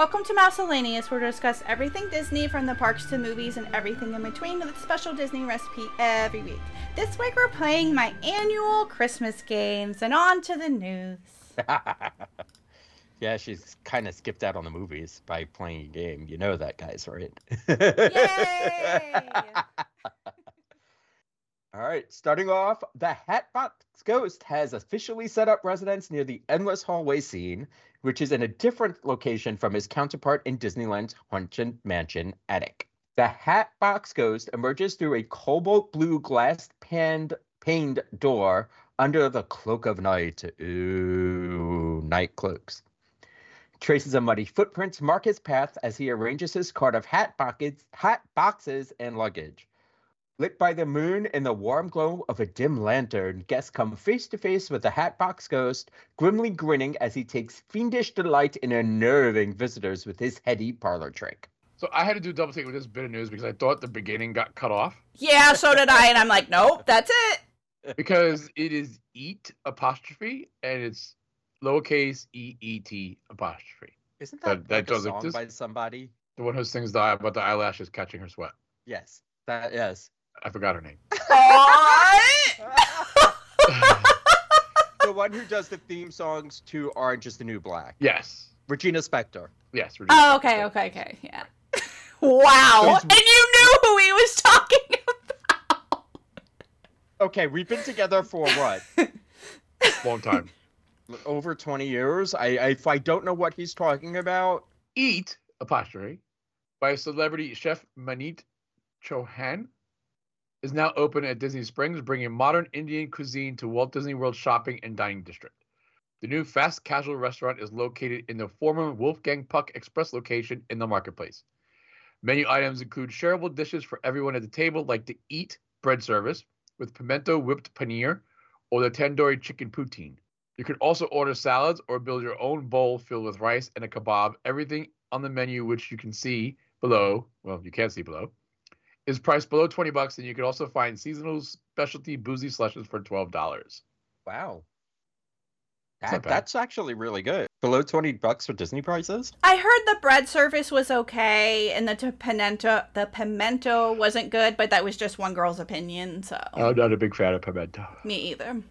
Welcome to Mousellaneous, where we discuss everything Disney from the parks to movies and everything in between with a special Disney recipe every week. This week we're playing my annual Christmas games and on to the news. yeah, she's kind of skipped out on the movies by playing a game. You know that, guys, right? Yay! All right, starting off, the Hatbox Ghost has officially set up residence near the Endless Hallway scene, which is in a different location from his counterpart in Disneyland's Haunted Mansion attic. The Hatbox Ghost emerges through a cobalt blue glass paned, paned door under the cloak of night. Ooh, night cloaks. Traces of muddy footprints mark his path as he arranges his cart of hat, buckets, hat boxes and luggage. Lit by the moon and the warm glow of a dim lantern, guests come face to face with the Hatbox Ghost, grimly grinning as he takes fiendish delight in unnerving visitors with his heady parlor trick. So I had to do a double take with this bit of news because I thought the beginning got cut off yeah, so did I, and I'm like, nope, that's it. because it is eat apostrophe and it's lowercase e e t apostrophe. Isn't That- that, that like a does song exist? by somebody? The one who sings the about the eyelashes catching her sweat. Yes, that yes. I forgot her name. The one who does the theme songs to Orange is the New Black. yes, Regina Spektor. yes. we're Oh, okay, that. okay, okay, yeah. wow, So and you knew who he was talking about. Okay, we've been together for what? Long time. Over 20 years. I, I if I don't know what he's talking about, Eet apostrophe by celebrity chef Maneet Chauhan is now open at Disney Springs, bringing modern Indian cuisine to Walt Disney World shopping and dining district. The new fast casual restaurant is located in the former Wolfgang Puck Express location in the marketplace. Menu items include shareable dishes for everyone at the table, like the Eet bread service with pimento whipped paneer or the tandoori chicken poutine. You can also order salads or build your own bowl filled with rice and a kebab. Everything on the menu, which you can see below, well, you can't see below, is priced below 20 bucks, and you can also find seasonal specialty boozy slushes for $12. wow. That, that's actually really good. Below 20 bucks for Disney prices? I heard the bread service was okay, and the t- pimento the pimento wasn't good, but that was just one girl's opinion, so I'm not a big fan of pimento. me either.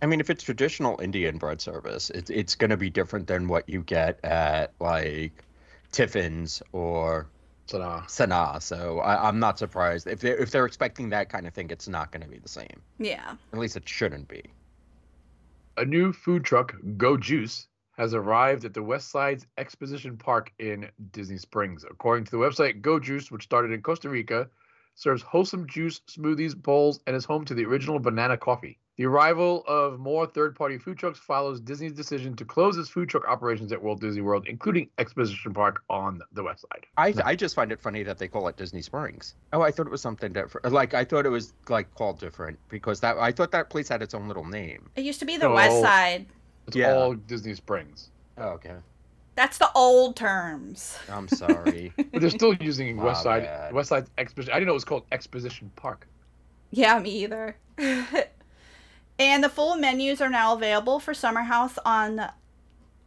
I mean, if it's traditional Indian bread service, it's it's going to be different than what you get at like Tiffin's or So. Sanaa. So I, I'm not surprised if they're if they're expecting that kind of thing. It's not going to be the same. Yeah. At least it shouldn't be. A new food truck, Go Juice, has arrived at the West Side's Exposition Park in Disney Springs. According to the website, Go Juice, which started in Costa Rica, serves wholesome juice, smoothies, bowls, and is home to the original banana coffee. The arrival of more third party food trucks follows Disney's decision to close its food truck operations at Walt Disney World, including Exposition Park on the west side. I I just find it funny that they call it Disney Springs. Oh, I thought it was something different. Like I thought it was like called different because that I thought that place had its own little name. It used to be the West Side. It's Yeah. all Disney Springs. Oh, okay. That's the old terms. I'm sorry. But they're still using My West Side bad. West Side Exposition. I didn't know it was called Exposition Park. Yeah, me either. and the full menus are now available for Summer House on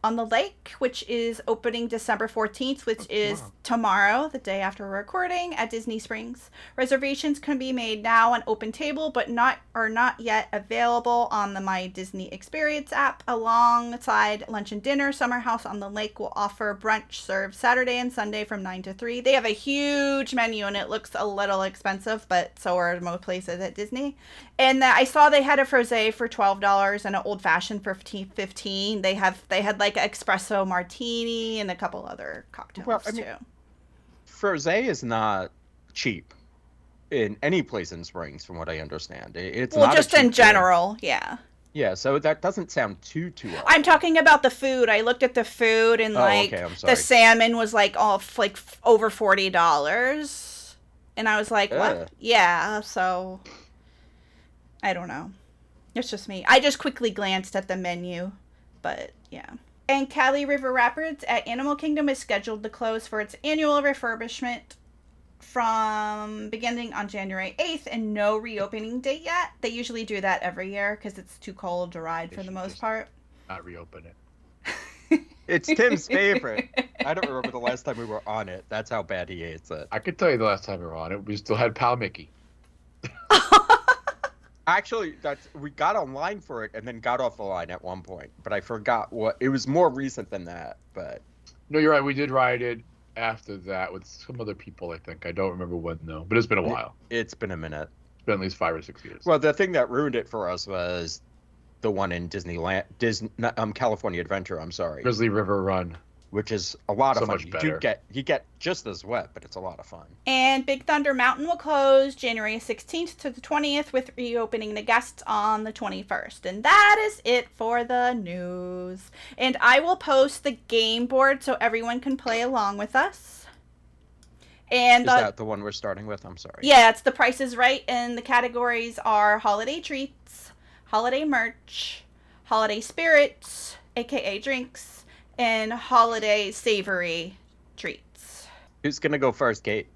on the Lake, which is opening December 14th, which Oh, is tomorrow. tomorrow, the day after we're recording at Disney Springs. Reservations can be made now on Open Table, but not are not yet available on the My Disney Experience app. Alongside lunch and dinner, Summer House on the Lake will offer brunch served Saturday and Sunday from 9 to 3. They have a huge menu and it looks a little expensive, but so are most places at Disney. And that I saw they had a frosé for twelve dollars and an old fashioned for 15 15 They have they had like an espresso martini and a couple other cocktails Well, I mean- too. Frosé is not cheap in any place in Springs, from what I understand. It's Well, not just in general, yeah. Yeah, so that doesn't sound too too off. I'm talking about the food. I looked at the food and Oh, like okay, the salmon was like off like f- over forty dollars, and I was like, what? Yeah. So I don't know. It's just me. I just quickly glanced at the menu, but yeah. And Kali River Rapids at Animal Kingdom is scheduled to close for its annual refurbishment from beginning on January 8th and no reopening date yet. They usually do that every year because it's too cold to ride They for the most part. Not reopen it. It's Tim's favorite. I don't remember the last time we were on it. That's how bad he hates it. I could tell you the last time we were on it. We still had Pal Mickey. Actually, that's we got online for it and then got off the line at one point, but I forgot what. It was more recent than that, but No, you're right. We did ride it after that with some other people. I think I don't remember when though, but it's been a while. it's been a minute. It's been at least five or six years. Well, the thing that ruined it for us was the one in Disneyland, Disney, um, California Adventure. I'm sorry, Grizzly River Run. Which is a lot So of fun. much you better. do get you get just as wet, but it's a lot of fun. And Big Thunder Mountain will close January 16th to the 20th, with reopening the guests on the 21st. And that is it for the news. And I will post the game board so everyone can play along with us. And Is the, that the one we're starting with? I'm sorry. yeah, it's the Price is Right, and the categories are holiday treats, holiday merch, holiday spirits, aka drinks, and holiday savory treats. Who's gonna go first, Kate?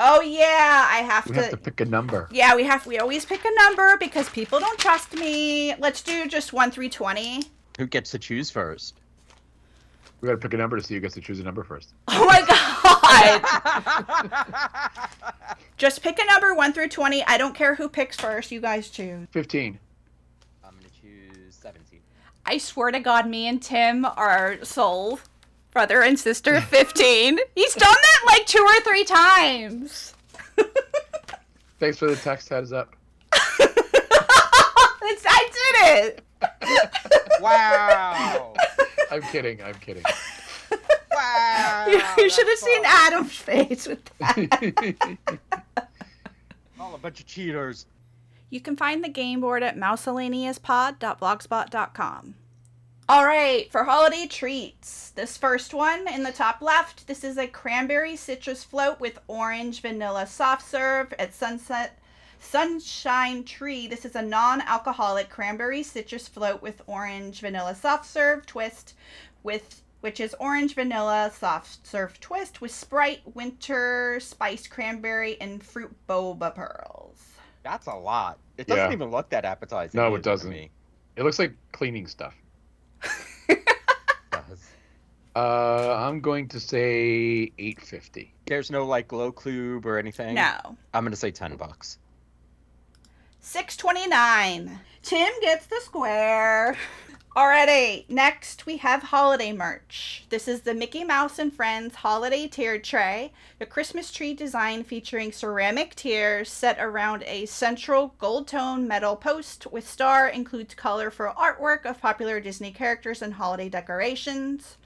Oh yeah, I have We to. have to pick a number. Yeah, we have. We always pick a number because people don't trust me. Let's do just one through twenty. Who gets to choose first? We got to pick a number to see who gets to choose a number first. Oh my god! just pick a number one through twenty. I don't care who picks first. You guys choose. Fifteen. I'm gonna choose 17. I swear to God, me and Tim are soul brother and sister. Fifteen. He's done that like two or three times. Thanks for the text heads up. I did it. Wow! I'm kidding. I'm kidding. wow! You, you should have seen. Adam's face with that. All a bunch of cheaters. You can find the game board at mouscellaneouspod.blogspot.com. All right, for holiday treats, this first one in the top left, this is a cranberry citrus float with orange vanilla soft serve at Sunset Sunshine Tree. This is a non-alcoholic cranberry citrus float with orange vanilla soft serve twist with which is orange vanilla soft serve twist with Sprite, winter spiced cranberry, and fruit boba pearls. That's a lot. It doesn't Yeah. even look that appetizing. No, it doesn't. me. it looks like cleaning stuff. It does. Uh, I'm going to say 850. There's no like glow clue or anything. No. I'm gonna say ten bucks. 629. Tim gets the square. Alrighty, next we have holiday merch. This is the Mickey Mouse and Friends holiday tier tray, the Christmas tree design featuring ceramic tiers set around a central gold tone metal post with star includes colorful artwork of popular Disney characters and holiday decorations.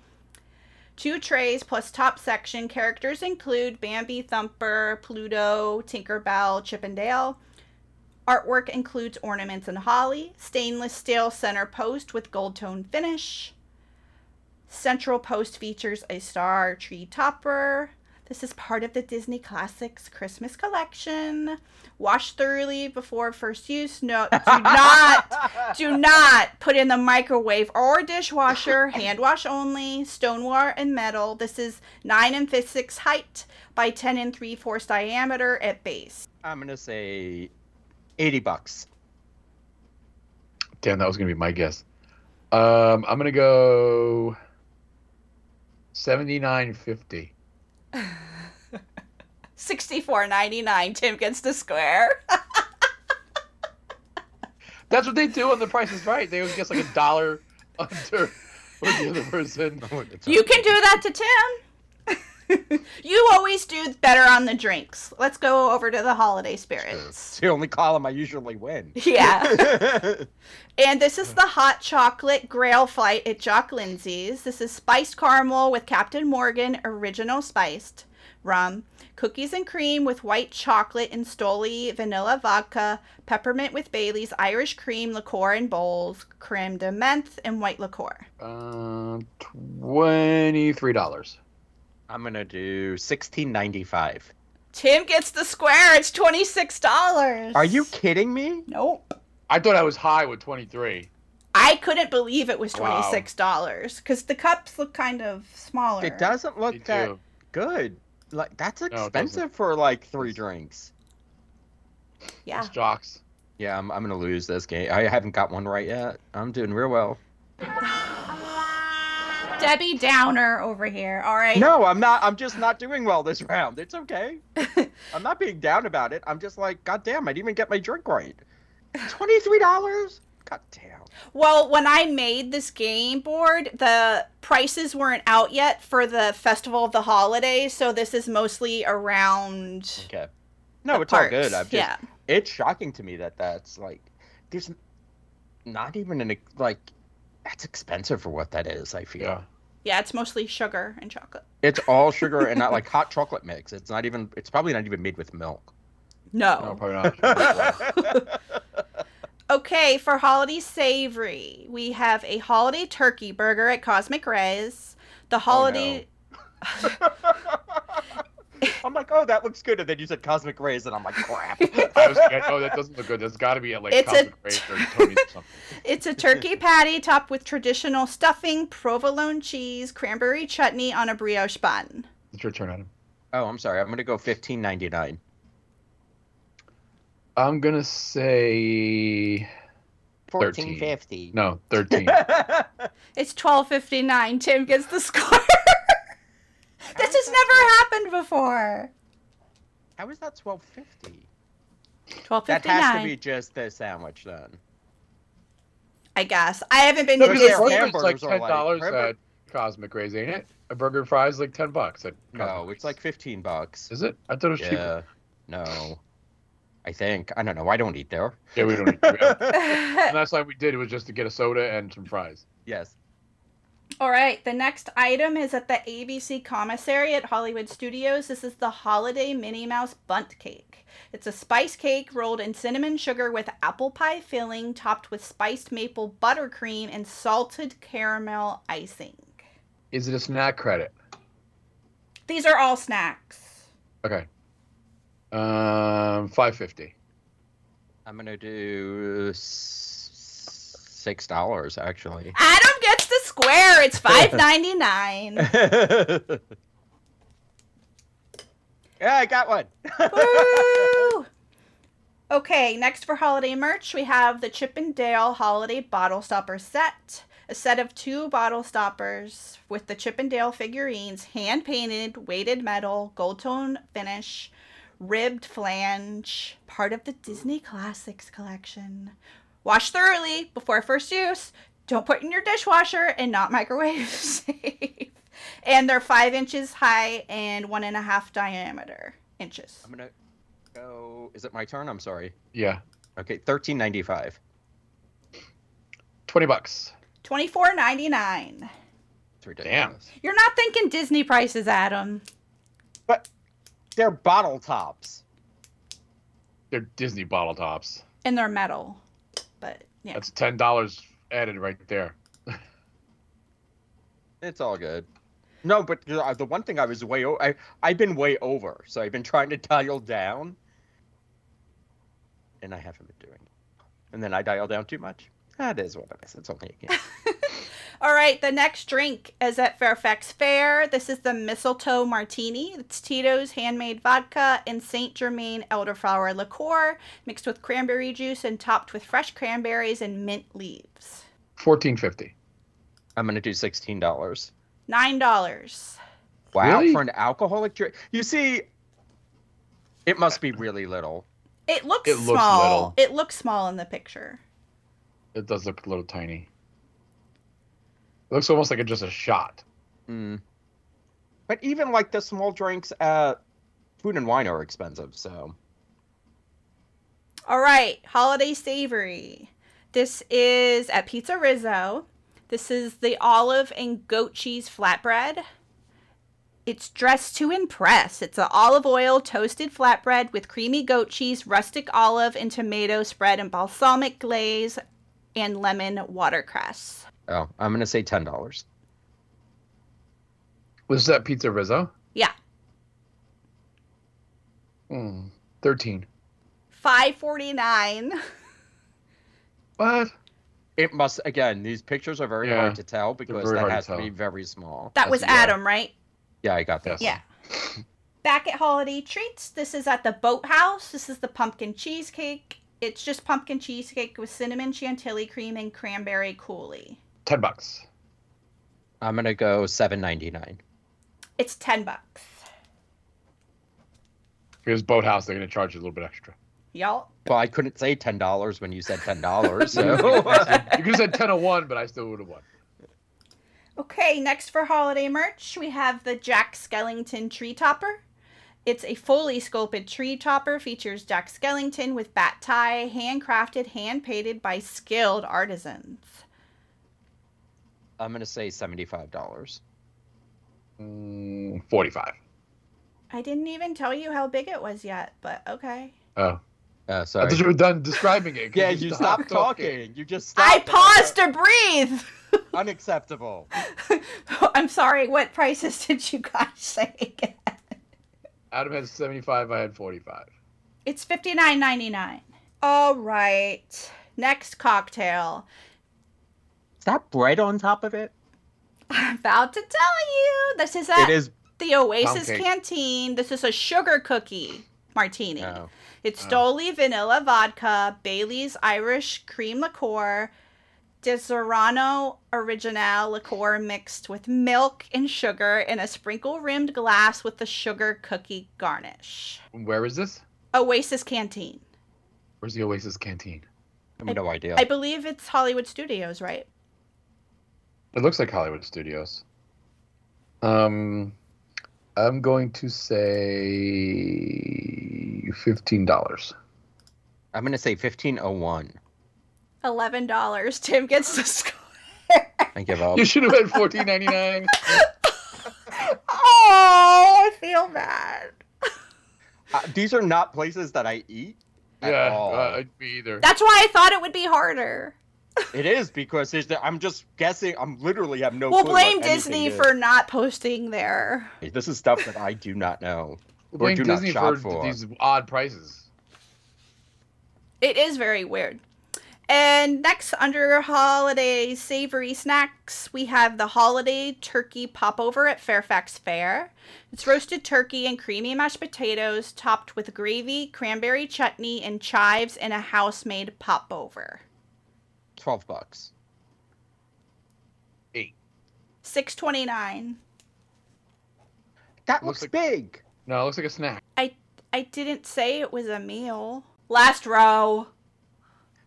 Two trays plus top section characters include Bambi, Thumper, Pluto, Tinkerbell, Chip and Dale. Artwork includes ornaments and holly, stainless steel center post with gold tone finish. Central post features a star tree topper. This is part of the Disney Classics Christmas collection. Wash thoroughly before first use. No, do not, do not put in the microwave or dishwasher. Hand wash only. Stoneware and metal. This is nine and fifth six height by ten and three fourths diameter at base. I'm gonna say eighty bucks. Damn, that was going to be my guess. Um, I'm going to go 7950. Sixty-four ninety-nine. Tim gets the square. That's what they do on The Price is Right. They always guess like a dollar under what the other person. You can do that to Tim. you always do better on the drinks. Let's go over to the holiday It's spirits. the only column I usually win. Yeah. And this is the hot chocolate grail flight at Jock Lindsey's. This is spiced caramel with Captain Morgan original spiced rum, cookies and cream with white chocolate and Stoli vanilla vodka, peppermint with Bailey's Irish cream liqueur in bowls, creme de menthe, and white liqueur. Uh, $23. I'm gonna do sixteen ninety five. Tim gets the square. It's twenty six dollars. Are you kidding me? Nope. I thought I was high with 23. I couldn't believe it was twenty six dollars because the cups look kind of smaller. It doesn't Me look that too. good. Like that's doesn't. expensive for like three drinks. Yeah. It's jocks. Yeah, I'm, I'm gonna lose this game. I haven't got one right yet. I'm doing real well. Debbie Downer over here. All right. No, I'm not. I'm just not doing well this round. It's okay. I'm not being down about it. I'm just like, God damn, I didn't even get my drink right. Twenty-three dollars. God damn. Well, when I made this game board, the prices weren't out yet for the Festival of the Holidays, so this is mostly around. Okay. No, it's all good. I'm just. yeah. It's shocking to me that that's like, there's not even an like, that's expensive for what that is. I feel. Yeah. Yeah, it's mostly sugar and chocolate. It's all sugar and not like hot chocolate mix. It's not even. It's probably not even made with milk. No, No. probably not. Okay, for holiday savory, we have a holiday turkey burger at Cosmic Rays. The oh, holiday. I'm like, oh, that looks good, and then you said cosmic rays, and I'm like, crap. I was like, oh, that doesn't look good. That's got to be at like It's a- Cosmic Rays or Tony's or something. It's a turkey patty topped with traditional stuffing, provolone cheese, cranberry chutney on a brioche bun. It's your turn, Adam. oh, I'm sorry. I'm gonna go 15.99. I'm gonna say 14.50. no, thirteen. It's twelve fifty nine. Tim gets the score. This has never happened before. How is that 12.50? Twelve That has to be just the sandwich then. I guess I haven't been No, to Because because their like ten dollars remember- at Cosmic Rays, ain't it? A burger and fries like ten bucks at No, Cosmic it's like 15 bucks. Is it? I thought it was cheaper. No. I think. I don't know. I don't eat there. Yeah, we don't. Eat, we have- last time we did it was just to get a soda and some fries. yes. All right, the next item is at the ABC Commissary at Hollywood Studios. This is the Holiday Minnie Mouse Bundt Cake. It's a spice cake rolled in cinnamon sugar with apple pie filling, topped with spiced maple buttercream and salted caramel icing. Is it a snack credit? These are all snacks. Okay. Um, five fifty. I'm gonna do six dollars actually. Adam gets the square. It's five ninety nine. yeah, I got one. Woo! Okay, next for holiday merch, we have the Chip and Dale Holiday Bottle Stopper set. A set of two bottle stoppers with the Chip and Dale figurines, hand painted, weighted metal, gold tone finish, ribbed flange, part of the Disney Classics collection. Wash thoroughly before first use. Don't put in your dishwasher and not microwave safe. And they're five inches high and one and a half diameter inches. I'm gonna go. Is it my turn? I'm sorry. Yeah, Okay, thirteen ninety five. twenty bucks. Twenty four ninety nine. It's ridiculous. You're not thinking Disney prices, Adam. But they're bottle tops. They're Disney bottle tops. And they're metal. But yeah. That's ten dollars added right there. It's all good. No, but uh, the one thing I was way over. I I've been way over, so I've been trying to dial down, and I haven't been doing. it. And then I dial down too much. That is what it is. It's only a game. All right, the next drink is at Fairfax Fare. This is the mistletoe martini. It's Tito's handmade vodka and Saint Germain elderflower liqueur mixed with cranberry juice and topped with fresh cranberries and mint leaves. Fourteen fifty. I'm gonna do sixteen dollars. Nine dollars. Wow, Really? for an alcoholic drink. You see, it must be really little. It looks It looks small. little. It looks small in the picture. It does look a little tiny. It looks almost like it's just a shot. Mm. But even like the small drinks at Food and Wine are expensive. So All right, holiday savory. This is at Pizza Rizzo. This is the olive and goat cheese flatbread. It's dressed to impress. It's an olive oil toasted flatbread with creamy goat cheese, rustic olive, and tomato spread and balsamic glaze and lemon watercress. Oh, I'm gonna say ten dollars. Was that Pizza Rizzo? Yeah. Hmm. Thirteen. Five forty nine. What? It must again. These pictures are very Yeah, hard to tell because very that hard to has to, be very small. That was yeah. Adam, right? Yeah, I got this. Yeah. Back at Holiday Treats, this is at the Boathouse. This is the pumpkin cheesecake. It's just pumpkin cheesecake with cinnamon chantilly cream and cranberry coulis. Ten bucks. I'm gonna go seven ninety nine. It's 10 bucks. Here's Boathouse. They're going to charge you a little bit extra. Y'all. Well, I couldn't say ten dollars when you said ten dollars. So you could have said 10 01, but I still would have won. Okay, next for holiday merch, we have the Jack Skellington Tree Topper. It's a fully sculpted tree topper, features Jack Skellington with bat tie, handcrafted, hand painted by skilled artisans. I'm gonna say seventy five dollars. Mm, 45. I didn't even tell you how big it was yet, but okay. Oh. Uh, I sorry. thought you were done describing it. Yeah, you stopped talking. You just stopped. I paused to breathe. Unacceptable. I'm sorry, what prices did you guys say again? Adam had 75. I had 45. It's fifty nine ninety nine. All right. Next cocktail. Is that bread on top of it? I'm about to tell you. This is at It is. the Oasis Canteen. This is a sugar cookie martini. Oh. It's Oh. Stoli vanilla vodka, Bailey's Irish cream liqueur, Disaronno original liqueur mixed with milk and sugar in a sprinkle rimmed glass with the sugar cookie garnish. Where is this? Oasis Canteen. Where's the Oasis canteen? I have no idea. I believe it's Hollywood Studios, right? It looks like Hollywood Studios. Um, I'm going to say fifteen dollars. I'm gonna say fifteen oh one. Eleven dollars. Tim gets the score. I give up. You should have had fourteen ninety nine. oh, I feel bad. Uh, these are not places that I eat. At Yeah, all. uh, me either. That's why I thought it would be harder. It is because there's the, I'm just guessing. I'm literally have no. We'll clue blame anything Disney is. for not posting there. This is stuff that I do not know. We're or playing do not Disney shop for, for. these odd prices. It is very weird. And next, under holiday savory snacks, we have the holiday turkey popover at Fairfax Fare. It's roasted turkey and creamy mashed potatoes, topped with gravy, cranberry chutney, and chives in a house-made popover. Twelve bucks. Eight. Six twenty-nine. That Looks looks, like- big. No, it looks like a snack. I I didn't say it was a meal. Last row.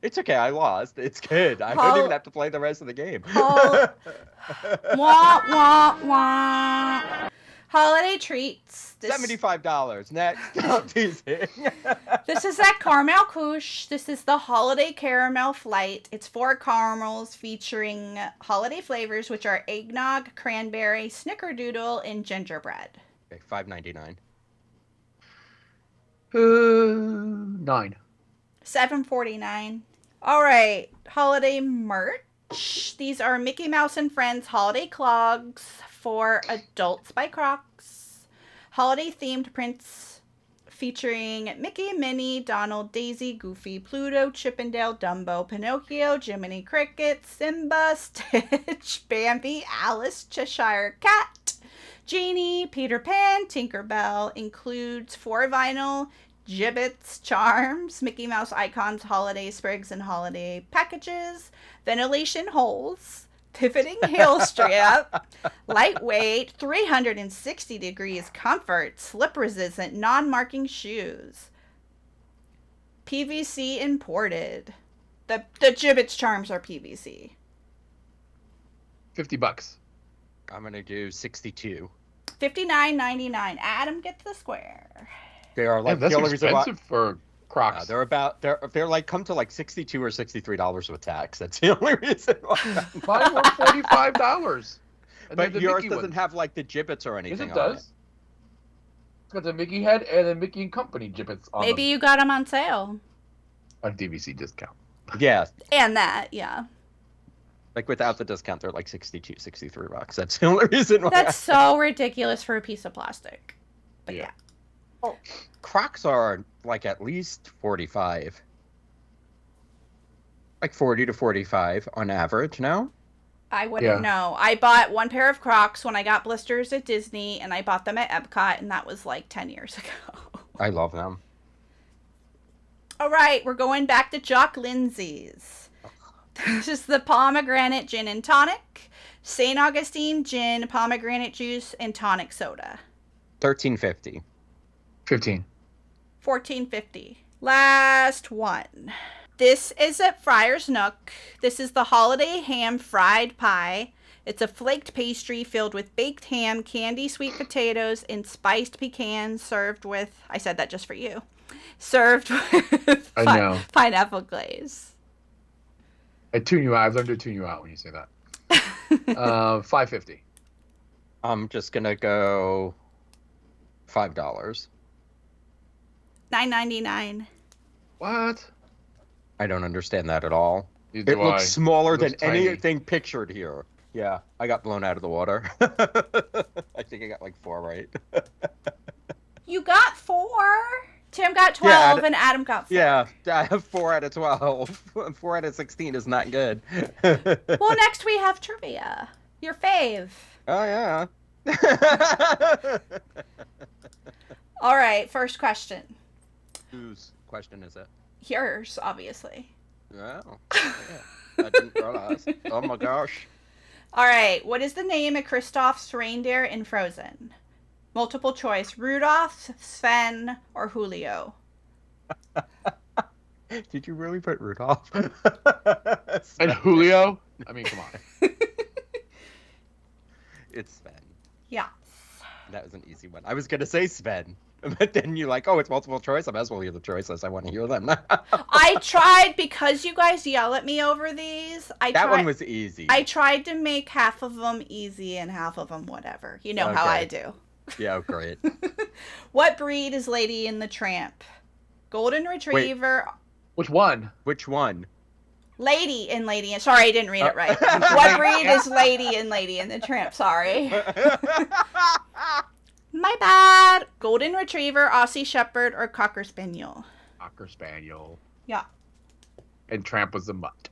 It's okay. I lost. It's good. I Hol- don't even have to play the rest of the game. Hol- Wah wah wah. Holiday treats. This- Seventy-five dollars. Next. I'm teasing. This is that Karamell-Küche. This is the holiday caramel flight. It's four caramels featuring holiday flavors, which are eggnog, cranberry, snickerdoodle, and gingerbread. okay, five ninety-nine. Uh, nine. Seven forty nine. All right, holiday merch. These are Mickey Mouse and Friends holiday clogs for adults by Crocs. Holiday themed prints featuring Mickey, Minnie, Donald, Daisy, Goofy, Pluto, Chip 'n' Dale, Dumbo, Pinocchio, Jiminy Cricket, Simba, Stitch, Bambi, Alice, Cheshire Cat, Genie, Peter Pan, Tinkerbell includes four vinyl Jibbitz, charms, Mickey Mouse icons, holiday sprigs, and holiday packages, ventilation holes, pivoting heel strap, lightweight, 360 degrees comfort, slip resistant, non marking shoes. PVC imported. The, the Jibbitz charms are PVC. Fifty bucks. I'm gonna do sixty-two. Fifty nine ninety nine. Adam gets the square. They are Damn, like that's the only reason expensive for Crocs. Yeah, they're about they're they're like come to like sixty-two or sixty-three dollars with tax. That's the only reason. Why. Mine were forty-five dollars. but yours doesn't have like the Jibbitz or Yes, anything. it on does. It's got the Mickey head and the Mickey and Company Jibbitz on Maybe them. you got them on sale. on DVC discount. Yeah, And that, yeah. like without the discount, they're like 62, 63 bucks. That's the only reason why. That's so ridiculous for a piece of plastic. But yeah. Yeah. Oh. Crocs are like at least forty-five. Like forty to forty-five on average. No. I wouldn't Yeah. know. I bought one pair of Crocs when I got blisters at Disney, and I bought them at Epcot, and that was like 10 years ago. I love them. All right, we're going back to Jock Lindsey's. This is the pomegranate gin and tonic, St. Augustine gin, pomegranate juice, and tonic soda. Thirteen fifty. 15. 1450. Last one. This is at Friar's Nook. This is the holiday ham fried pie. It's a flaked pastry filled with baked ham, candy sweet potatoes, and spiced pecans served with, I said that just for you, served with I pi- know. pineapple glaze. I tune you out. I've learned to tune you out when you say that. Uh, 550. I'm just gonna go five dollars. Nine ninety nine. What? I don't understand that at all. Neither It do looks I. smaller It than tiny. anything pictured here. Yeah, I got blown out of the water. I think I got like four right. You got four. Tim got twelve, d- and Adam got four. yeah, I have four out of twelve. Four out of sixteen is not good. Well, next we have trivia. Your fave. oh yeah. All right, first question. Whose question is it? Yours, obviously. Oh, yeah. I didn't realize. Oh my gosh. All right, what is the name of Kristoff's reindeer in Frozen? Multiple choice Rudolph, Sven, or Julio? Did you really put Rudolph? And Julio? I mean, come on. It's Sven. Yeah. That was an easy one. I was gonna say Sven, but then you're like, oh, it's multiple choice. I might as well hear the choices. I want to hear them. I tried because you guys yell at me over these. I that tried, one was easy. I tried to make half of them easy and half of them whatever. You know how I do. Yeah, great. What breed is Lady in the Tramp? Golden Retriever. Which one? Which one? Lady in Lady and sorry, I didn't read it right. Uh, what breed is Lady in Lady in the Tramp? Sorry. My bad. Golden Retriever, Aussie Shepherd, or Cocker Spaniel? Cocker Spaniel. Yeah. And Tramp was a mutt.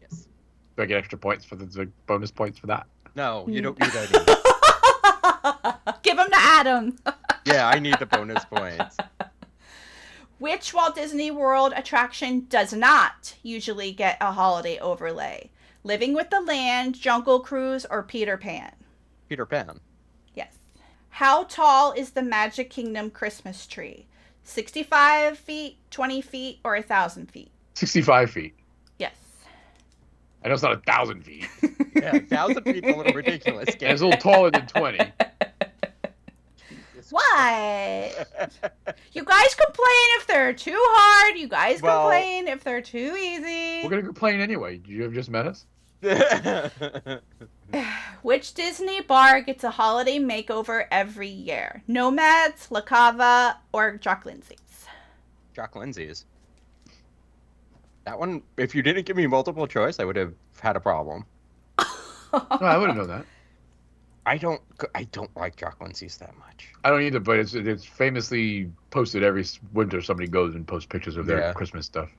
yes. Do I get extra points for the, the bonus points for that? No, you don't need any. Give them to Adam. yeah, I need the bonus points. Which Walt Disney World attraction does not usually get a holiday overlay? Living with the Land, Jungle Cruise, or Peter Pan? Peter Pan. Yes. How tall is the Magic Kingdom Christmas tree? 65 feet, 20 feet, or 1,000 feet? 65 feet. Yes. I know it's not a thousand feet. Yeah, thousand feet's a little ridiculous. And it's a little taller than 20. What? You guys complain if they're too hard. You guys Well- complain if they're too easy. We're going to complain anyway. You have just met us? Which Disney bar gets a holiday makeover every year? Nomads, La Cava, or Jock Lindsey's? Jock Lindsey's. That one, if you didn't give me multiple choice, I would have had a problem. No, I wouldn't know that. I don't, I don't like Jock Lindsey's that much. I don't either, but it's it's famously posted every winter. Somebody goes and posts pictures of their Yeah. Christmas stuff.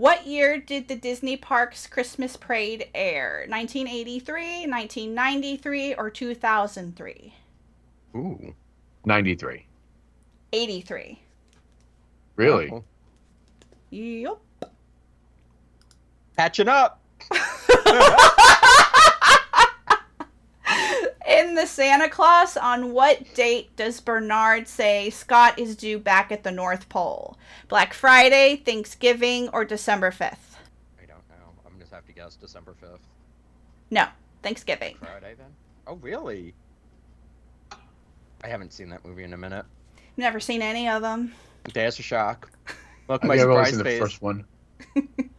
What year did the Disney Parks Christmas Parade air? 1983, 1993, or 2003? Ooh, 93. 83. Really? Oh. Yep. Catching up. In the Santa Claus, on what date does Bernard say Scott is due back at the North Pole? Black Friday, Thanksgiving, or December 5th? I don't know. I'm just have to guess December fifth. No, Thanksgiving. Friday then. Oh really? I haven't seen that movie in a minute. Never seen any of them. That's a shock. Look, I my think I've only surprise seen the face. first one.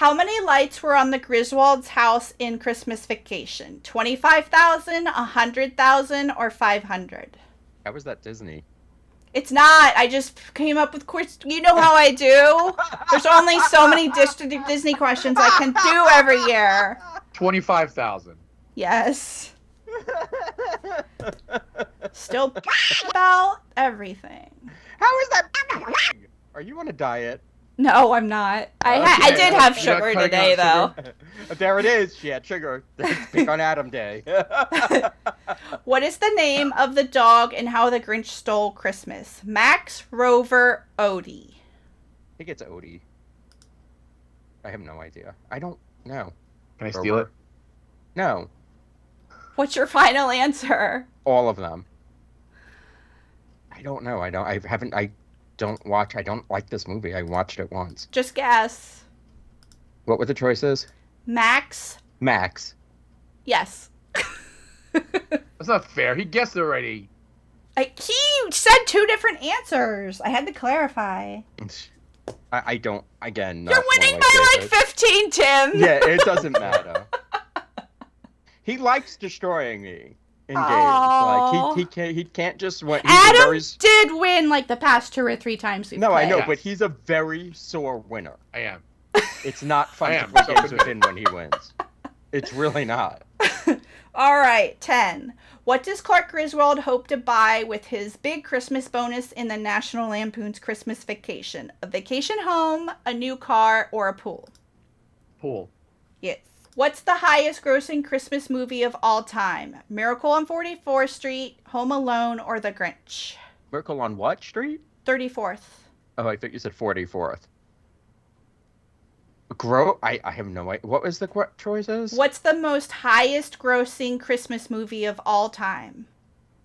How many lights were on the Griswold's house in Christmas Vacation? 25,000, 100,000, or 500? How was that Disney? It's not. I just came up with quiz. You know how I do. There's only so many Disney questions I can do every year. 25,000. Yes. Still about everything. How is that? Are you on a diet? No, I'm not. I ha- I did have sugar today out though. there it is. She had sugar. It's Pick on Adam Day. What is the name of the dog and how the Grinch stole Christmas? Max, Rover, Odie. I think it's Odie. I have no idea. I don't know. Can I steal it? No, What's your final answer? all of them. I don't know. I don't. I haven't. I don't watch. I don't like this movie. I watched it once. Just guess. What were the choices? Max? Max. Yes. That's not fair. He guessed already. I, he said two different answers. I had to clarify. I, I don't. Again, You're winning my by like 15, Tim. Yeah, it doesn't matter. he likes destroying me in games. Aw. Like he, he can't. He can't just win. He's Adam very did win like the past two or three times we've No, I know, Yes. but he's a very sore winner. I am. It's not fun to play games with him when he wins. It's really not. All right, 10. What does Clark Griswold hope to buy with his big Christmas bonus in the National Lampoon's Christmas Vacation? A vacation home, a new car, or a pool? Pool. Yes. What's the highest grossing Christmas movie of all time? Miracle on 44th Street, Home Alone, or The Grinch? Miracle on what street? 34th. Oh, I thought you said 44th. Grow? I, I have no idea. What was the qu- choices? What's the most highest grossing Christmas movie of all time?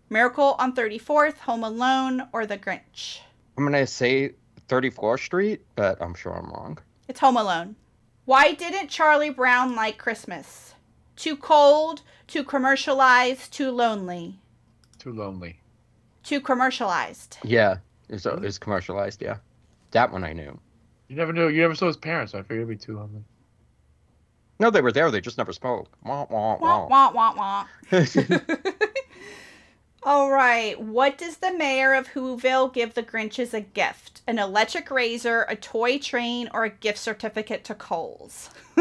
Miracle on 34th, Home Alone, or The Grinch? I'm going to say 34th Street, but I'm sure I'm wrong. It's Home Alone. Why didn't Charlie Brown like Christmas? Too cold, too commercialized, too lonely. Too lonely. Too commercialized. Yeah, it's, it's commercialized, yeah. That one I knew. You never knew. You never saw his parents. So I figured it'd be too lonely. No, they were there. They just never spoke. Wah, wah, Wah, wah. wah, wah, wah. All right. What does the mayor of Whoville give the Grinch as a gift? An electric razor, a toy train, or a gift certificate to Kohl's?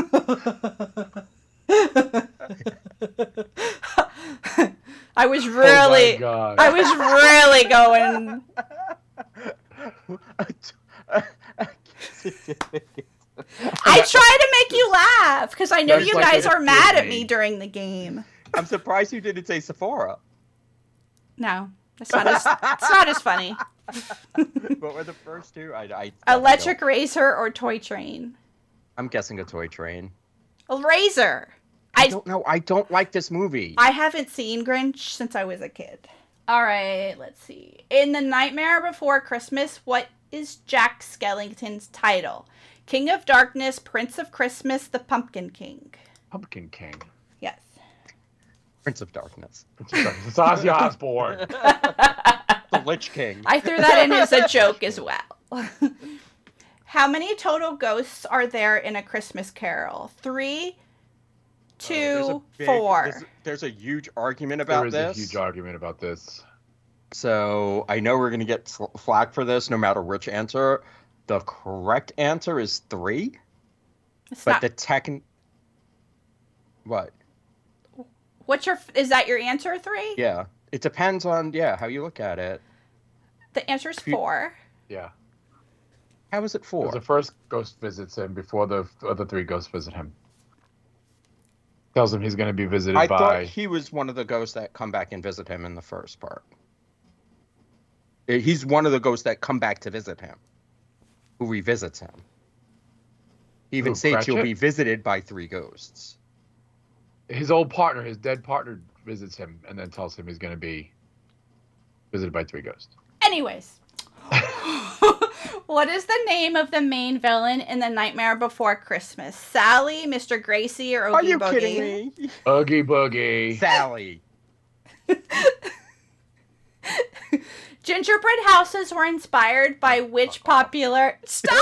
I was Oh really, god. I was really going. I try to make you laugh because I know That's you like guys a are mad at me during the game. I'm surprised you didn't say Sephora. No, it's not as it's not as funny. what were the first two? I, I Electric razor or toy train? I'm guessing a toy train. A razor. I I don't know. I don't like this movie. I haven't seen Grinch since I was a kid. All right, let's see. In The Nightmare Before Christmas, what is Jack Skellington's title? King of Darkness, Prince of Christmas, the Pumpkin King. Pumpkin King. Yes. Prince of Darkness. It's it's Ozzy Osbourne. The Lich King. I threw that in as a joke as well. How many total ghosts are there in A Christmas Carol? Three, Oh, there's a two, big- four. There's, there's a huge argument There about is this. a huge argument about this. So I know we're gonna get sl- flack for this, no matter which answer. The correct answer is three, It's but not. the techn. What? What's your? Is that your answer? Three. Yeah, it depends on yeah how you look at it. The answer is four. Yeah. How is it four? The first ghost visits him before the other three ghosts visit him. Tells him he's going to be visited I by. thought he was one of the ghosts that come back and visit him in the first part. Uh, He's one of the ghosts that come back to visit him, who revisits him. He even Who, states he'll be visited by three ghosts. His old partner, his dead partner, visits him and then tells him he's going to be visited by three ghosts. Anyways. what is the name of the main villain in The Nightmare Before Christmas? Sally, Mr. Gracie, or Oogie Are you Boogie? kidding me? Oogie Boogie. Sally. Gingerbread houses were inspired by which popular. Stop!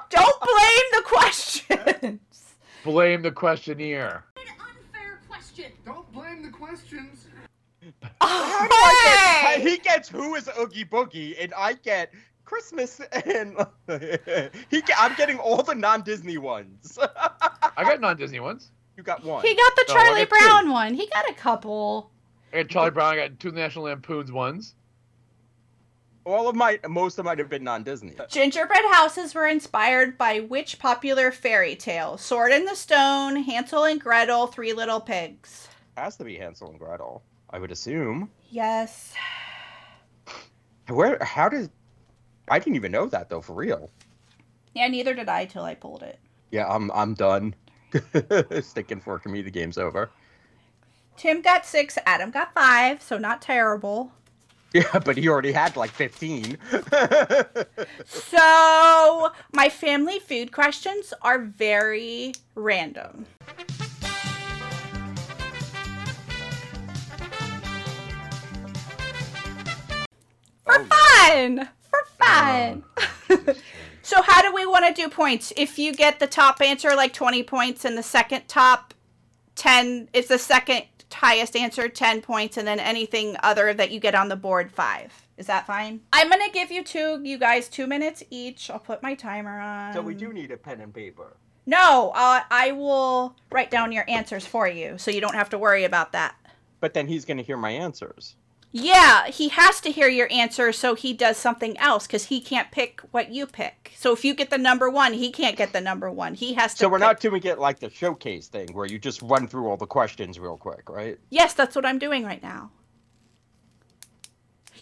Don't blame the questions. Blame the questionnaire. unfair question. Don't blame the questions. Oh, how do I Hey! get, he gets who is Oogie Boogie, and I get Christmas, and he. Get, I'm getting all the non-Disney ones. I got non Disney ones. you got one. He got the No, I Charlie two. Brown one. He got a couple. I got Charlie Brown. I got two National Lampoons ones. All of my, most of mine have been non-Disney. Uh, Gingerbread houses were inspired by which popular fairy tale? Sword in the Stone, Hansel and Gretel, Three Little Pigs. Has to be Hansel and Gretel, I would assume. Yes. Where? How did? I didn't even know that though, for real. Yeah, neither did I till I pulled it. Yeah, I'm I'm done. Sticking fork for me. The game's over. Tim got six, Adam got five, so not terrible. Yeah, but he already had like 15. So, my Family Feud questions are very random. For Oh, fun! For oh, fun! so, how do we want to do points? If you get the top answer, like 20 points, and the second top 10 is the second highest answer, 10 points, and then anything other that you get on the board, 5. Is that fine? I'm going to give you two, you guys, two minutes each. I'll put my timer on. so we do need a pen and paper. No, uh, I will write down your answers for you so you don't have to worry about that. But then he's going to hear my answers. Yeah, he has to hear your answer so he does something else because he can't pick what you pick. So if you get the number one, he can't get the number one. He has to. So we're pick- not doing it like the showcase thing where you just run through all the questions real quick, right? Yes, that's what I'm doing right now.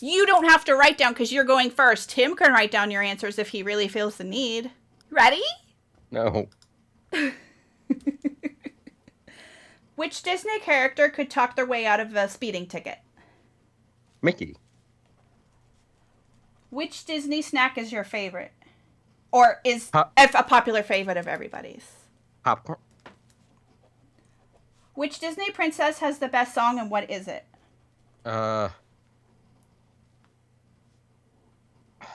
You don't have to write down because you're going first. Tim can write down your answers if he really feels the need. Ready? No. Which Disney character could talk their way out of a speeding ticket? Mickey. Which Disney snack is your favorite? Or is Pop- if a popular favorite of everybody's? Popcorn. Which Disney princess has the best song and what is it? Uh.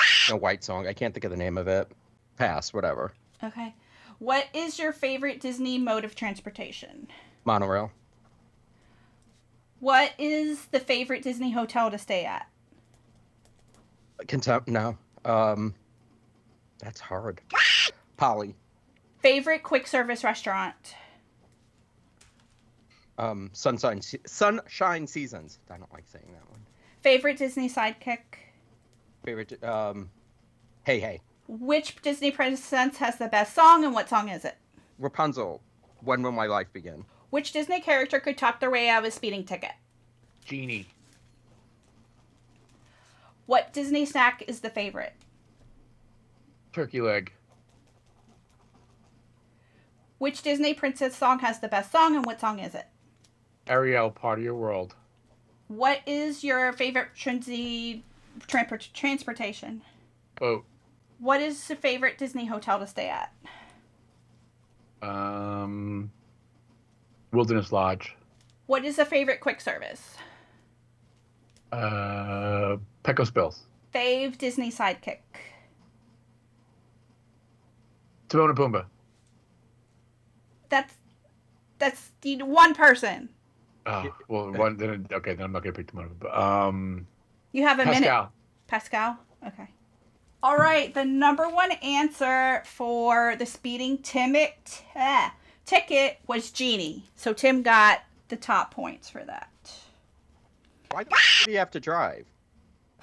Snow White song. I can't think of the name of it. Pass, whatever. Okay. What is your favorite Disney mode of transportation? Monorail. What is the favorite Disney hotel to stay at? Contempt. No. Um. That's hard. Poly. Favorite quick service restaurant? Um. Sunshine. Sunshine Seasons. I don't like saying that one. Favorite Disney sidekick? Favorite. Um. Hey, hey. Which Disney princess has the best song and what song is it? Rapunzel. When will my life begin? Which Disney character could talk their way out of a speeding ticket? Genie. What Disney snack is the favorite? Turkey leg. Which Disney princess song has the best song and what song is it? Ariel, part of your world. What is your favorite Disney transport- transportation? Boat. What is your favorite Disney hotel to stay at? Um. Wilderness Lodge. What is a favorite quick service? Uh. Pecos Bills. Fave Disney sidekick. Timon and Pumbaa. That's that's the one person. Oh, well, one. Then okay, then I'm not gonna pick Timon and Pumbaa. Um. You have a minute. Pascal. Pascal? Okay. All right, the number one answer for the speeding ticket eh, ticket was Genie. So Tim got the top points for that. Why do you have to drive?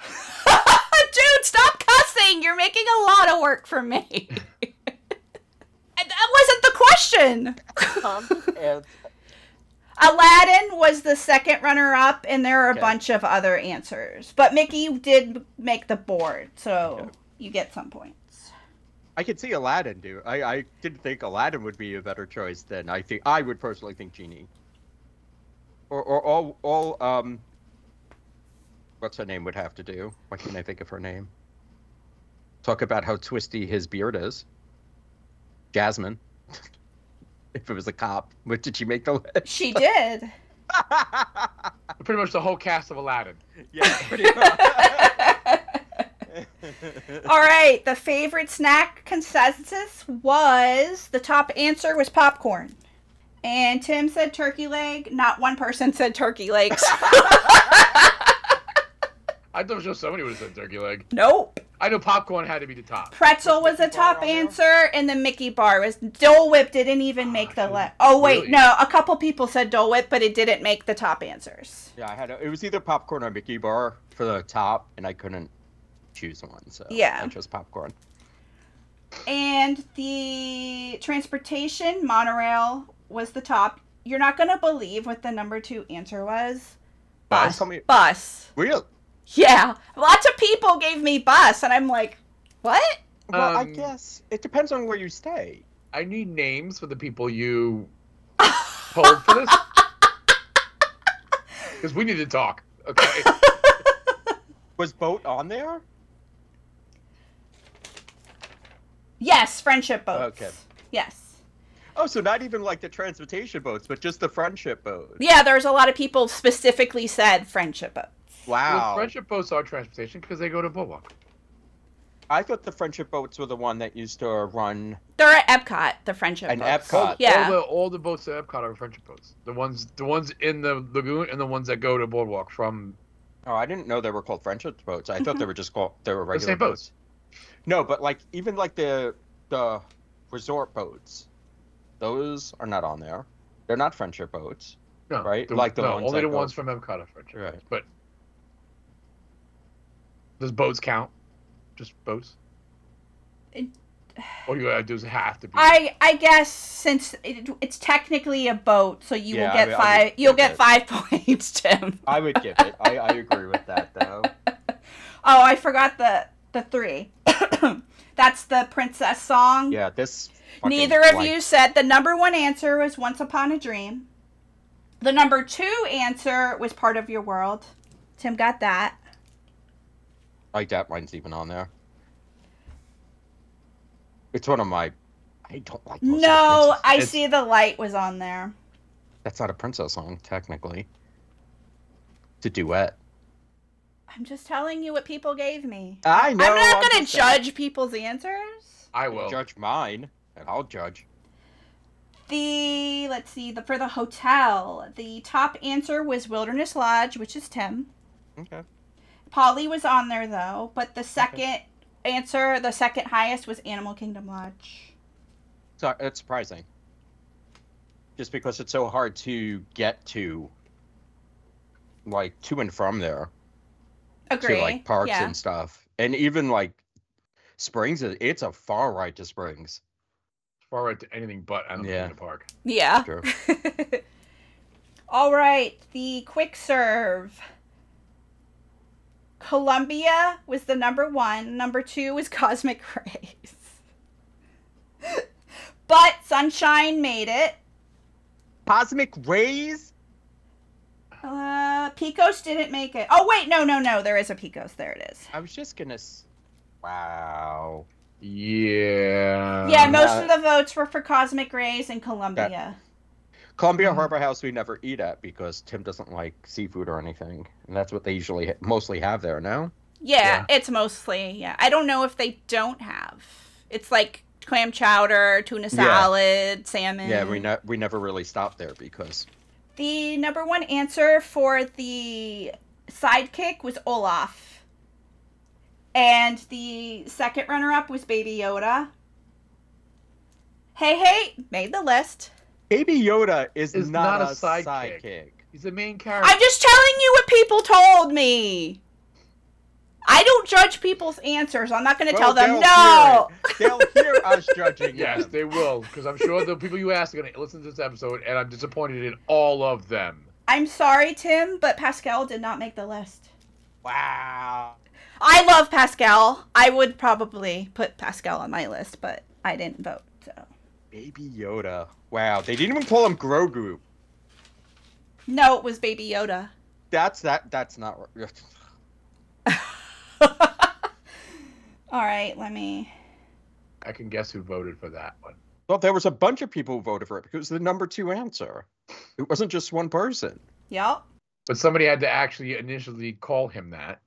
Dude, stop cussing! You're making a lot of work for me. That wasn't the question. And Aladdin was the second runner up, and there are a Okay. bunch of other answers. But Mickey did make the board, so Okay. you get some points. I could see Aladdin do. I, I didn't think Aladdin would be a better choice than I think I would personally think Genie. Or or all all um what's her name would have to do. Why can't I think of her name? Talk about how twisty his beard is. Jasmine. if it was a cop. But did she make the list? She did. Pretty much the whole cast of Aladdin. yeah, pretty much. All right, the favorite snack consensus was the top answer was popcorn. And Tim said turkey leg. Not one person said turkey legs. I thought just somebody would have said turkey leg. nope. I know popcorn had to be the top. Pretzel was a top on there? answer, and the Mickey bar was Dole Whip didn't even make the list. Oh wait, Really? no, a couple people said Dole Whip, but it didn't make the top answers. yeah, I had a, it was either popcorn or Mickey bar for the top, and I couldn't choose one, so Yeah. I chose popcorn. And the transportation monorail was the top. You're not gonna believe what the number two answer was. Bus? Tell me- Bus. Real Yeah, lots of people gave me bus, and I'm like, what? Well, I Um, guess it depends on where you stay. I need names for the people you pulled for this. Because we need to talk. Okay. Was boat on there? Yes, friendship boats. Okay. Yes. Oh, so not even like the transportation boats, but just the friendship boats. Yeah, there's a lot of people specifically said friendship boats. Wow. Well, friendship boats are transportation because they go to Boardwalk. I thought the friendship boats were the one that used to run. They're at Epcot, the friendship And boats. Epcot. Yeah. All the all the boats at Epcot are friendship boats. The ones the ones in the lagoon and the ones that go to Boardwalk from Oh, I didn't know they were called friendship boats. I thought they were just called they were the regular same boats. No, but like even like the the resort boats, those are not on there. They're not friendship boats. No, Right? the- Like the no, ones only the go- ones from Epcot are friendship Right. boats. But does boats count? Just boats? It- Or you gotta do is have to be. I I guess since it, it's technically a boat, so you Yeah, will I get mean, five. would You'll give get it- five points, Tim. I would give it. I, I agree with that though. Oh, I forgot the the three. That's the princess song. Yeah, this. Neither of blank- you said the number one answer was Once Upon a Dream. The number two answer was Part of Your World. Tim got that. I doubt mine's even on there. It's one of my. I don't like. most of the No, I it's- see the light was on there. That's not a princess song, technically. It's a duet. I'm just telling you what people gave me. I know. I'm not gonna just saying. judge people's answers. I will. Judge mine, and I'll judge. The let's see, the for the hotel, the top answer was Wilderness Lodge, which is Tim. Okay. Poly was on there though, but the second answer, the second highest was Animal Kingdom Lodge. So it's surprising. Just because it's so hard to get to, like to and from there, Agree. to like parks yeah. and stuff, and even like Springs. It's a far right to Springs. Far right to anything but Animal Yeah. Kingdom Park. Yeah. True. All right, the quick serve. Columbia was the number one. Number two was Cosmic Rays. but Sunshine made it. Cosmic rays. Uh, Pecos didn't make it. Oh wait, no, no, no. There is a Pecos. There it is. I was just gonna. S- wow. Yeah. yeah, most uh, of the votes were for Cosmic Rays and Columbia. Columbia Mm-hmm. Harbor House we never eat at because Tim doesn't like seafood or anything, and that's what they usually ha- mostly have there. No. Yeah, it's mostly yeah. I don't know if they don't have. It's like clam chowder, tuna salad, salmon. Yeah, we ne- we never really stopped there because The number one answer for the sidekick was Olaf. And the second runner up was Baby Yoda. Hey Hey made the list. Baby Yoda is, Is not, not a a sidekick. sidekick. He's the main character. I'm just telling you what people told me. I don't judge people's answers. I'm not going to Well, tell them no. hear. They'll hear us judging Yes, them. they will, because I'm sure the people you asked are going to listen to this episode, and I'm disappointed in all of them. I'm sorry, Tim, but Pascal did not make the list. Wow. I love Pascal. I would probably put Pascal on my list, but I didn't vote. So Baby Yoda. Wow. They didn't even call him Grogu. no, it was Baby Yoda. That's that. That's not. All right, let me. I can guess who voted for that one. Well, there was a bunch of people who voted for it because it was the number two answer. It wasn't just one person. Yep. But somebody had to actually initially call him that,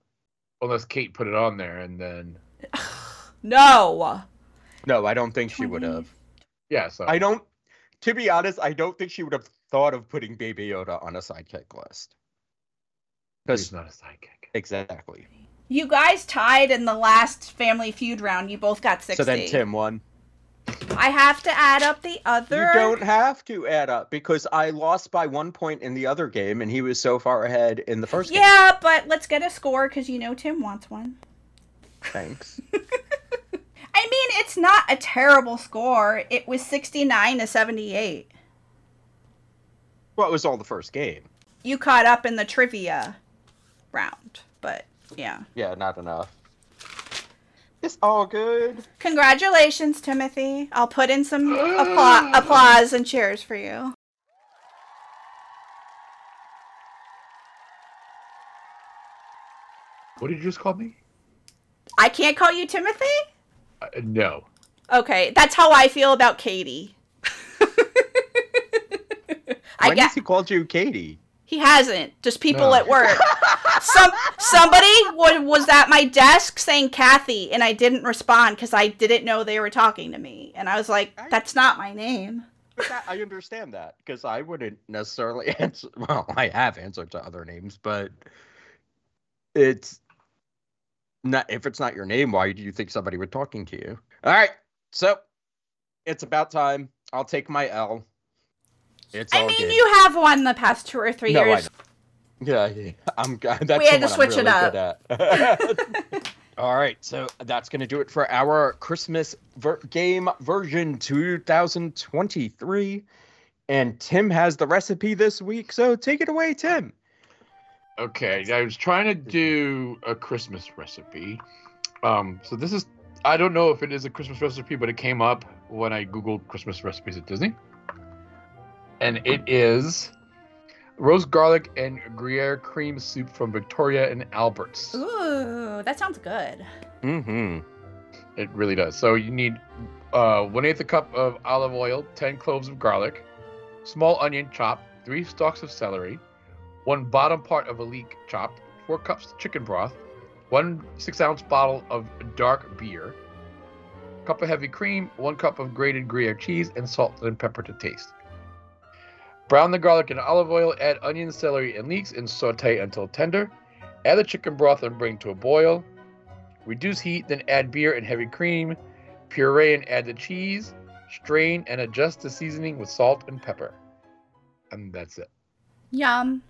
unless Kate put it on there, and then No. No, I don't think she would have. yeah. So I don't. To be honest, I don't think she would have thought of putting Baby Yoda on a sidekick list. he's not a sidekick. exactly. You guys tied in the last Family Feud round. You both got 60. So then Tim won. I have to add up the other. You don't have to add up because I lost by one point in the other game, and he was so far ahead in the first game. Yeah, but let's get a score because you know Tim wants one. Thanks. I mean, it's not a terrible score. It was 69 to 78. well, it was all the first game. You caught up in the trivia round, but yeah. Yeah, not enough. It's all good. Congratulations, Timothy. I'll put in some appla- applause and cheers for you. What did you just call me? I can't call you Timothy? Uh, no. Okay, that's how I feel about Katie. I When get he called you Katie? he hasn't. Just people No. at work. Some somebody was, was at my desk saying Kathy, and I didn't respond because I didn't know they were talking to me, and I was like, "That's not my name." That, I understand that because I wouldn't necessarily answer. Well, I have answered to other names, but it's not. If it's not your name, why do you think somebody was talking to you? All right, so it's about time. I'll take my L. It's I mean, good. you have won the past two or three No, years. Yeah, yeah, I'm. g- That's We had to one I'm switch it really up. good at. All right, so that's gonna do it for our Christmas ver- game version 2023, and Tim has the recipe this week. So take it away, Tim. Okay, I was trying to do a Christmas recipe. Um, so this is I don't know if it is a Christmas recipe, but it came up when I googled Christmas recipes at Disney. And it is roast garlic and Gruyere cream soup from Victoria and Albert's. Ooh, that sounds good. Mm-hmm. It really does. So you need uh, one eighth a cup of olive oil, ten cloves of garlic, small onion chopped, three stalks of celery, one bottom part of a leek chopped, four cups chicken broth, one six ounce bottle of dark beer, cup of heavy cream, one cup of grated Gruyere cheese, and salt and pepper to taste. Brown the garlic in olive oil, add onion, celery, and leeks, and saute until tender. Add the chicken broth and bring to a boil. Reduce heat, then add beer and heavy cream. Puree and add the cheese. Strain and adjust the seasoning with salt and pepper. And that's it. Yum.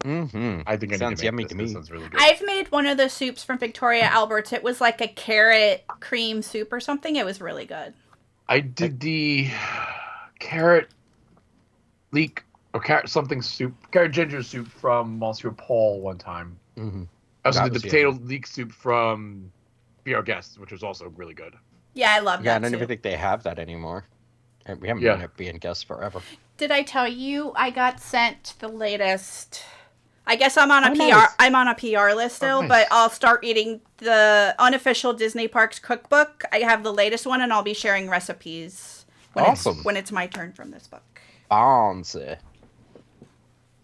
Mm-hmm. I think I Sounds need to make yummy this. to This me. sounds really good. I've made one of the soups from Victoria Alberts. It was like a carrot cream soup or something. It was really good. I did the carrot leek or carrot something soup, carrot ginger soup from Monsieur Paul one time. Mm-hmm. I also That did the potato yummy. leek soup from Be Our Guest, which was also really good. Yeah, I love Yeah, I don't soup. even think they have that anymore. We haven't Yeah. been at being guests forever. Did I tell you I got sent the latest? I guess I'm on a Oh, PR. nice. I'm on a PR list still, Oh, nice. but I'll start eating the unofficial Disney Parks cookbook. I have the latest one, and I'll be sharing recipes when Awesome. it's when it's my turn from this book. Bonze.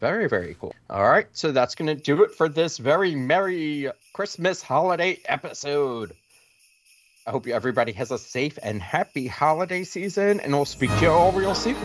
Very, very cool. All right, so that's going to do it for this very merry Christmas holiday episode. I hope everybody has a safe and happy holiday season, and we'll speak to you all real soon.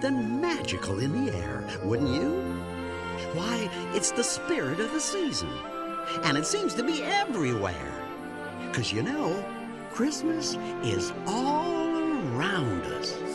Something magical in the air, wouldn't you? Why, it's the spirit of the season. And it seems to be everywhere. Because you know, Christmas is all around us.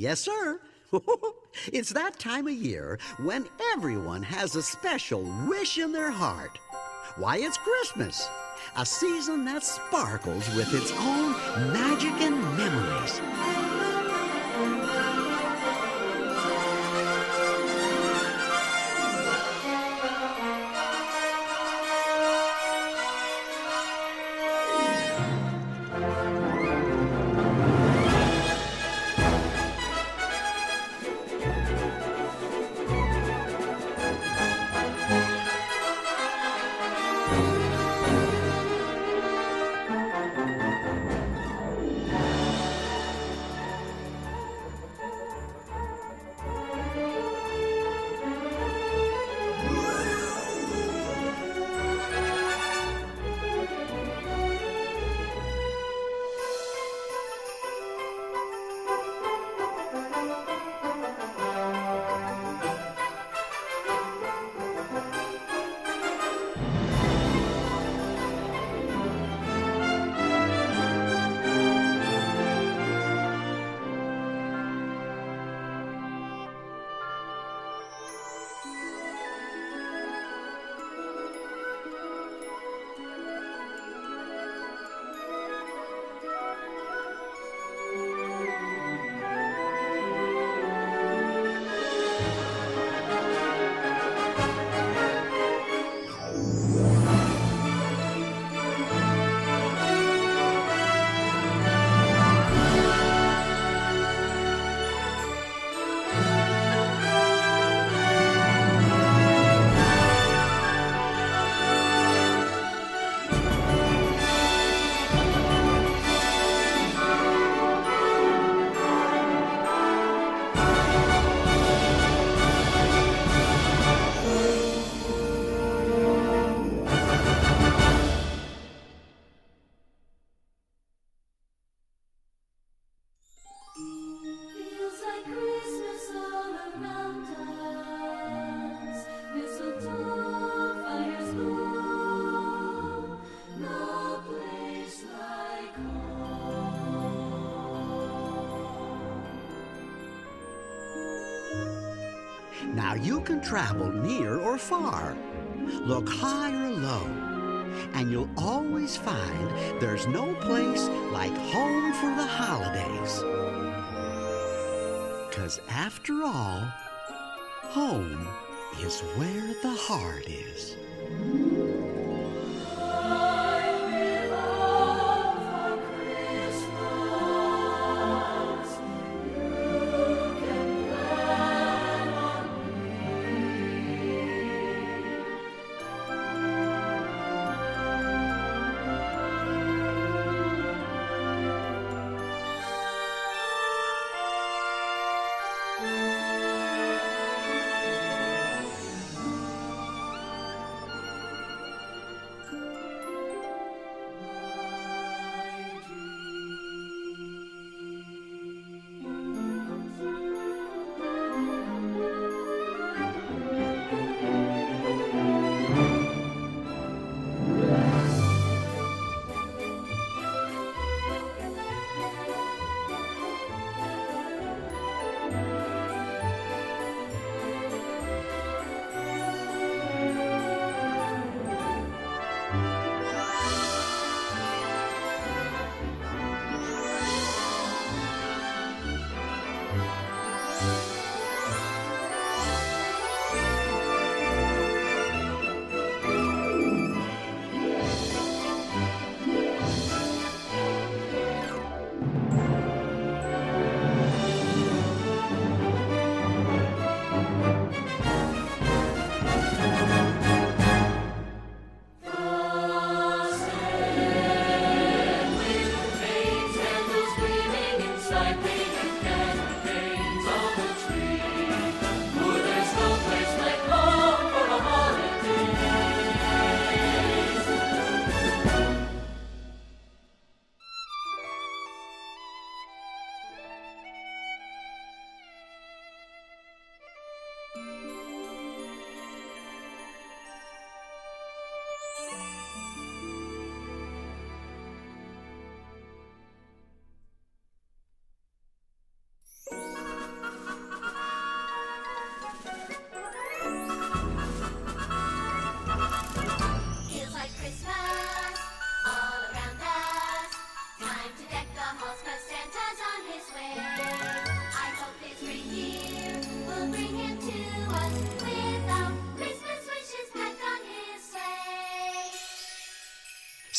Yes, sir. it's that time of year when everyone has a special wish in their heart. Why, it's Christmas, a season that sparkles with its own magic and memories. Can travel near or far, look high or low, and you'll always find there's no place like home for the holidays. Cause after all, home is where the heart is.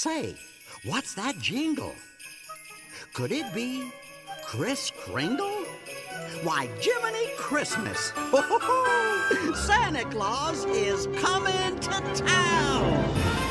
Say, what's that jingle? Could it be Kris Kringle? Why, Jiminy Christmas! Santa Claus is coming to town!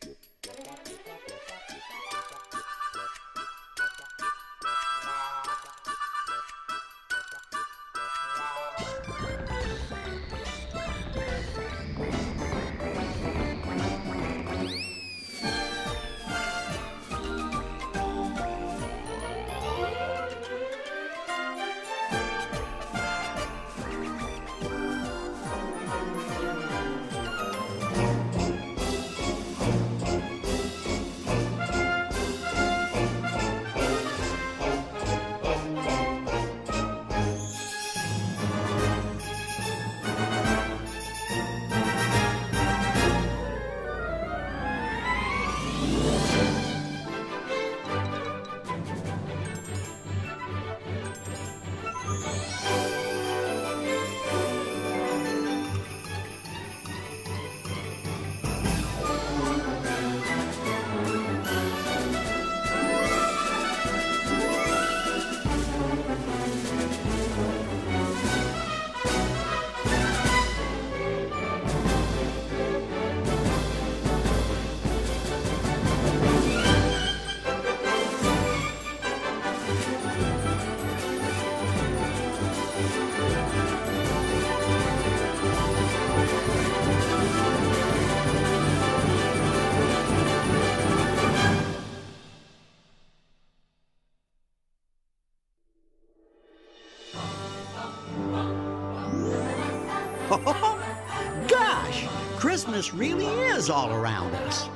is all around us.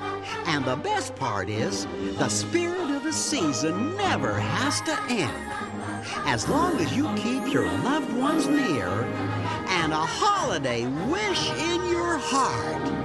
And the best part is, the spirit of the season never has to end. As long as you keep your loved ones near and a holiday wish in your heart.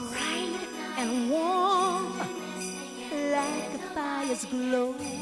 glow.